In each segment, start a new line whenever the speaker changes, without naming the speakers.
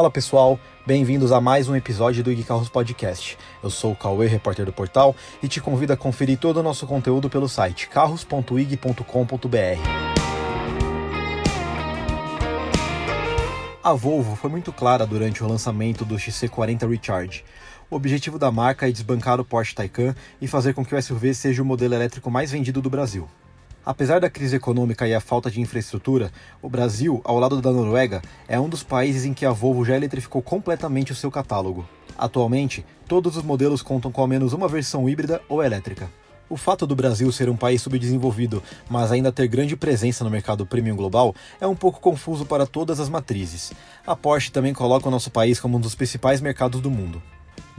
Fala pessoal, bem-vindos a mais um episódio do IG Carros Podcast. Eu sou o Cauê, repórter do portal, e te convido a conferir todo o nosso conteúdo pelo site carros.ig.com.br. A Volvo foi muito clara durante o lançamento do XC40 Recharge. O objetivo da marca é desbancar o Porsche Taycan e fazer com que o SUV seja o modelo elétrico mais vendido do Brasil. Apesar da crise econômica e a falta de infraestrutura, o Brasil, ao lado da Noruega, é um dos países em que a Volvo já eletrificou completamente o seu catálogo. Atualmente, todos os modelos contam com ao menos uma versão híbrida ou elétrica. O fato do Brasil ser um país subdesenvolvido, mas ainda ter grande presença no mercado premium global, é um pouco confuso para todas as matrizes. A Porsche também coloca o nosso país como um dos principais mercados do mundo.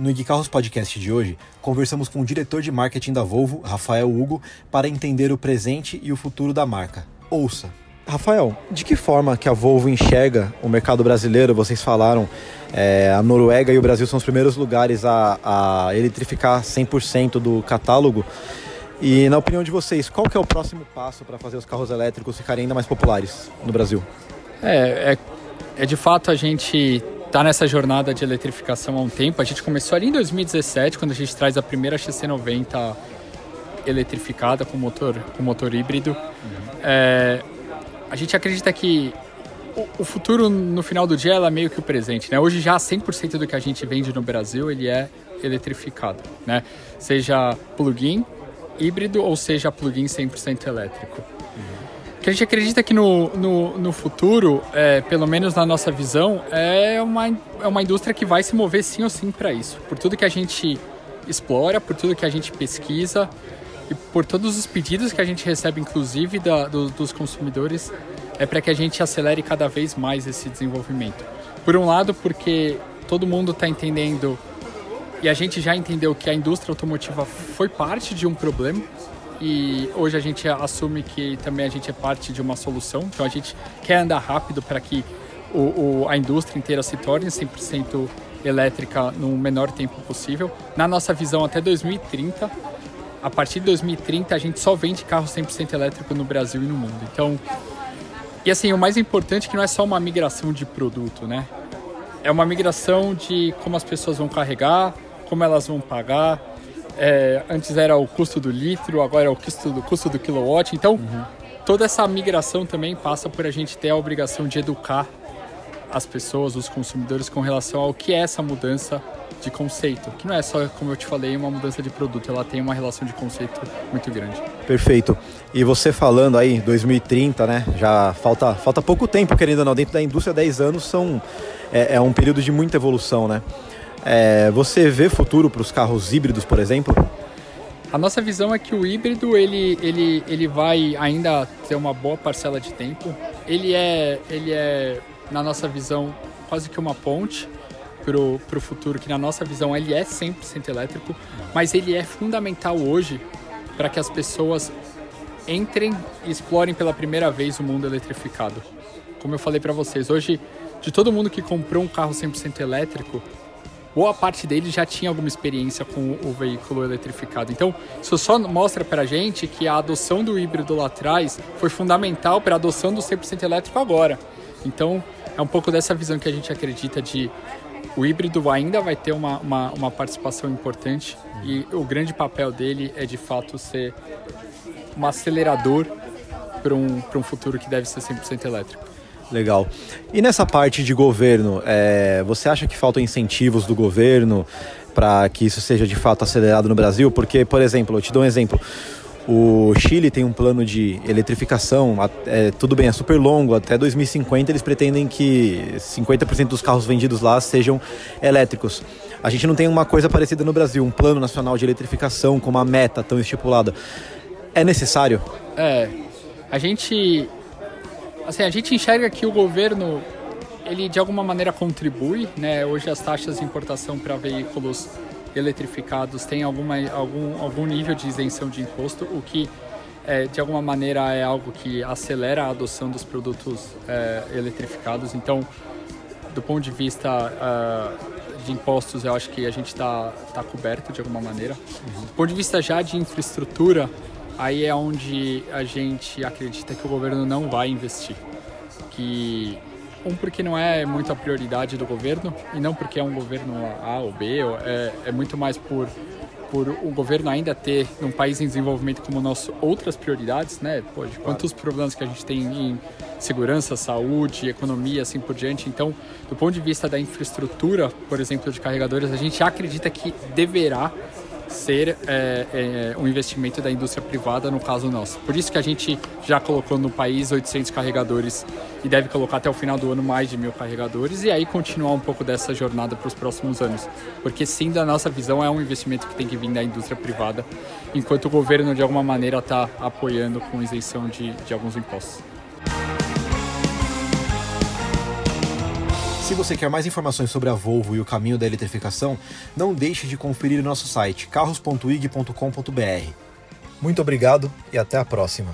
No IG Carros Podcast de hoje, conversamos com o diretor de marketing da Volvo, Rafael Hugo, para entender o presente e o futuro da marca. Ouça! Rafael, de que forma que a Volvo enxerga o mercado brasileiro? Vocês falaram, é, a Noruega e o Brasil são os primeiros lugares a, a eletrificar 100% do catálogo. E na opinião de vocês, qual que é o próximo passo para fazer os carros elétricos ficarem ainda mais populares no Brasil?
É, é, é de fato a gente está nessa jornada de eletrificação há um tempo. A gente começou ali em 2017, quando a gente traz a primeira XC90 eletrificada com motor, com motor híbrido. Uhum. É, a gente acredita que o, o, futuro, no final do dia, é meio que o presente. Né? Hoje já 100% do que a gente vende no Brasil, ele é eletrificado. Né? Seja plug-in, híbrido ou seja plug-in 100% elétrico que a gente acredita que no, no, no futuro, é, pelo menos na nossa visão, é uma, é uma indústria que vai se mover sim ou sim para isso. Por tudo que a gente explora, por tudo que a gente pesquisa e por todos os pedidos que a gente recebe, inclusive da, do, dos consumidores, é para que a gente acelere cada vez mais esse desenvolvimento. Por um lado, porque todo mundo está entendendo e a gente já entendeu que a indústria automotiva foi parte de um problema e hoje a gente assume que também a gente é parte de uma solução. Então a gente quer andar rápido para que o, o, a indústria inteira se torne 100% elétrica no menor tempo possível. Na nossa visão, até 2030, a partir de 2030, a gente só vende carro 100% elétrico no Brasil e no mundo. Então, e assim, o mais importante é que não é só uma migração de produto, né? É uma migração de como as pessoas vão carregar, como elas vão pagar, é, antes era o custo do litro, agora é o custo do, custo do kilowatt. Então, uhum. toda essa migração também passa por a gente ter a obrigação de educar as pessoas, os consumidores, com relação ao que é essa mudança de conceito, que não é só, como eu te falei, uma mudança de produto, ela tem uma relação de conceito muito grande.
Perfeito. E você falando aí, 2030, né? Já falta, falta pouco tempo, querendo ou não, dentro da indústria, 10 anos são, é, é um período de muita evolução, né? É, você vê futuro para os carros híbridos, por exemplo?
A nossa visão é que o híbrido ele, ele, ele vai ainda ter uma boa parcela de tempo. Ele é, ele é na nossa visão, quase que uma ponte para o futuro, que na nossa visão ele é 100% elétrico, mas ele é fundamental hoje para que as pessoas entrem e explorem pela primeira vez o mundo eletrificado. Como eu falei para vocês, hoje, de todo mundo que comprou um carro 100% elétrico, boa parte deles já tinha alguma experiência com o veículo eletrificado. Então, isso só mostra para a gente que a adoção do híbrido lá atrás foi fundamental para a adoção do 100% elétrico agora. Então, é um pouco dessa visão que a gente acredita de o híbrido ainda vai ter uma, uma, uma participação importante e o grande papel dele é de fato ser um acelerador para um, um futuro que deve ser 100% elétrico.
Legal. E nessa parte de governo, é, você acha que faltam incentivos do governo para que isso seja de fato acelerado no Brasil? Porque, por exemplo, eu te dou um exemplo. O Chile tem um plano de eletrificação, é, tudo bem, é super longo, até 2050 eles pretendem que 50% dos carros vendidos lá sejam elétricos. A gente não tem uma coisa parecida no Brasil, um plano nacional de eletrificação com uma meta tão estipulada. É necessário?
É, a gente assim, a gente enxerga que o governo ele de alguma maneira contribui, né? Hoje as taxas de importação para veículos eletrificados têm alguma, algum, algum nível de isenção de imposto, o que é, de alguma maneira é algo que acelera a adoção dos produtos é, eletrificados. Então, do ponto de vista uh, de impostos, eu acho que a gente está tá coberto de alguma maneira. Uhum. Do ponto de vista já de infraestrutura, aí é onde a gente acredita que o governo não vai investir. Que Um, porque não é muito a prioridade do governo, e não porque é um governo A ou B, é, é muito mais por por o governo ainda ter, num país em desenvolvimento como o nosso, outras prioridades, né? Pô, de quantos problemas que a gente tem em segurança, saúde, economia, assim por diante. Então, do ponto de vista da infraestrutura, por exemplo, de carregadores, a gente acredita que deverá ser é, é, um investimento da indústria privada, no caso nosso. Por isso que a gente já colocou no país 800 carregadores e deve colocar até o final do ano mais de mil carregadores e aí continuar um pouco dessa jornada para os próximos anos. Porque sim, da nossa visão, é um investimento que tem que vir da indústria privada, enquanto o governo de alguma maneira está apoiando com isenção de, de alguns impostos.
Se você quer mais informações sobre a Volvo e o caminho da eletrificação, não deixe de conferir o nosso site carros.ig.com.br. Muito obrigado e até a próxima.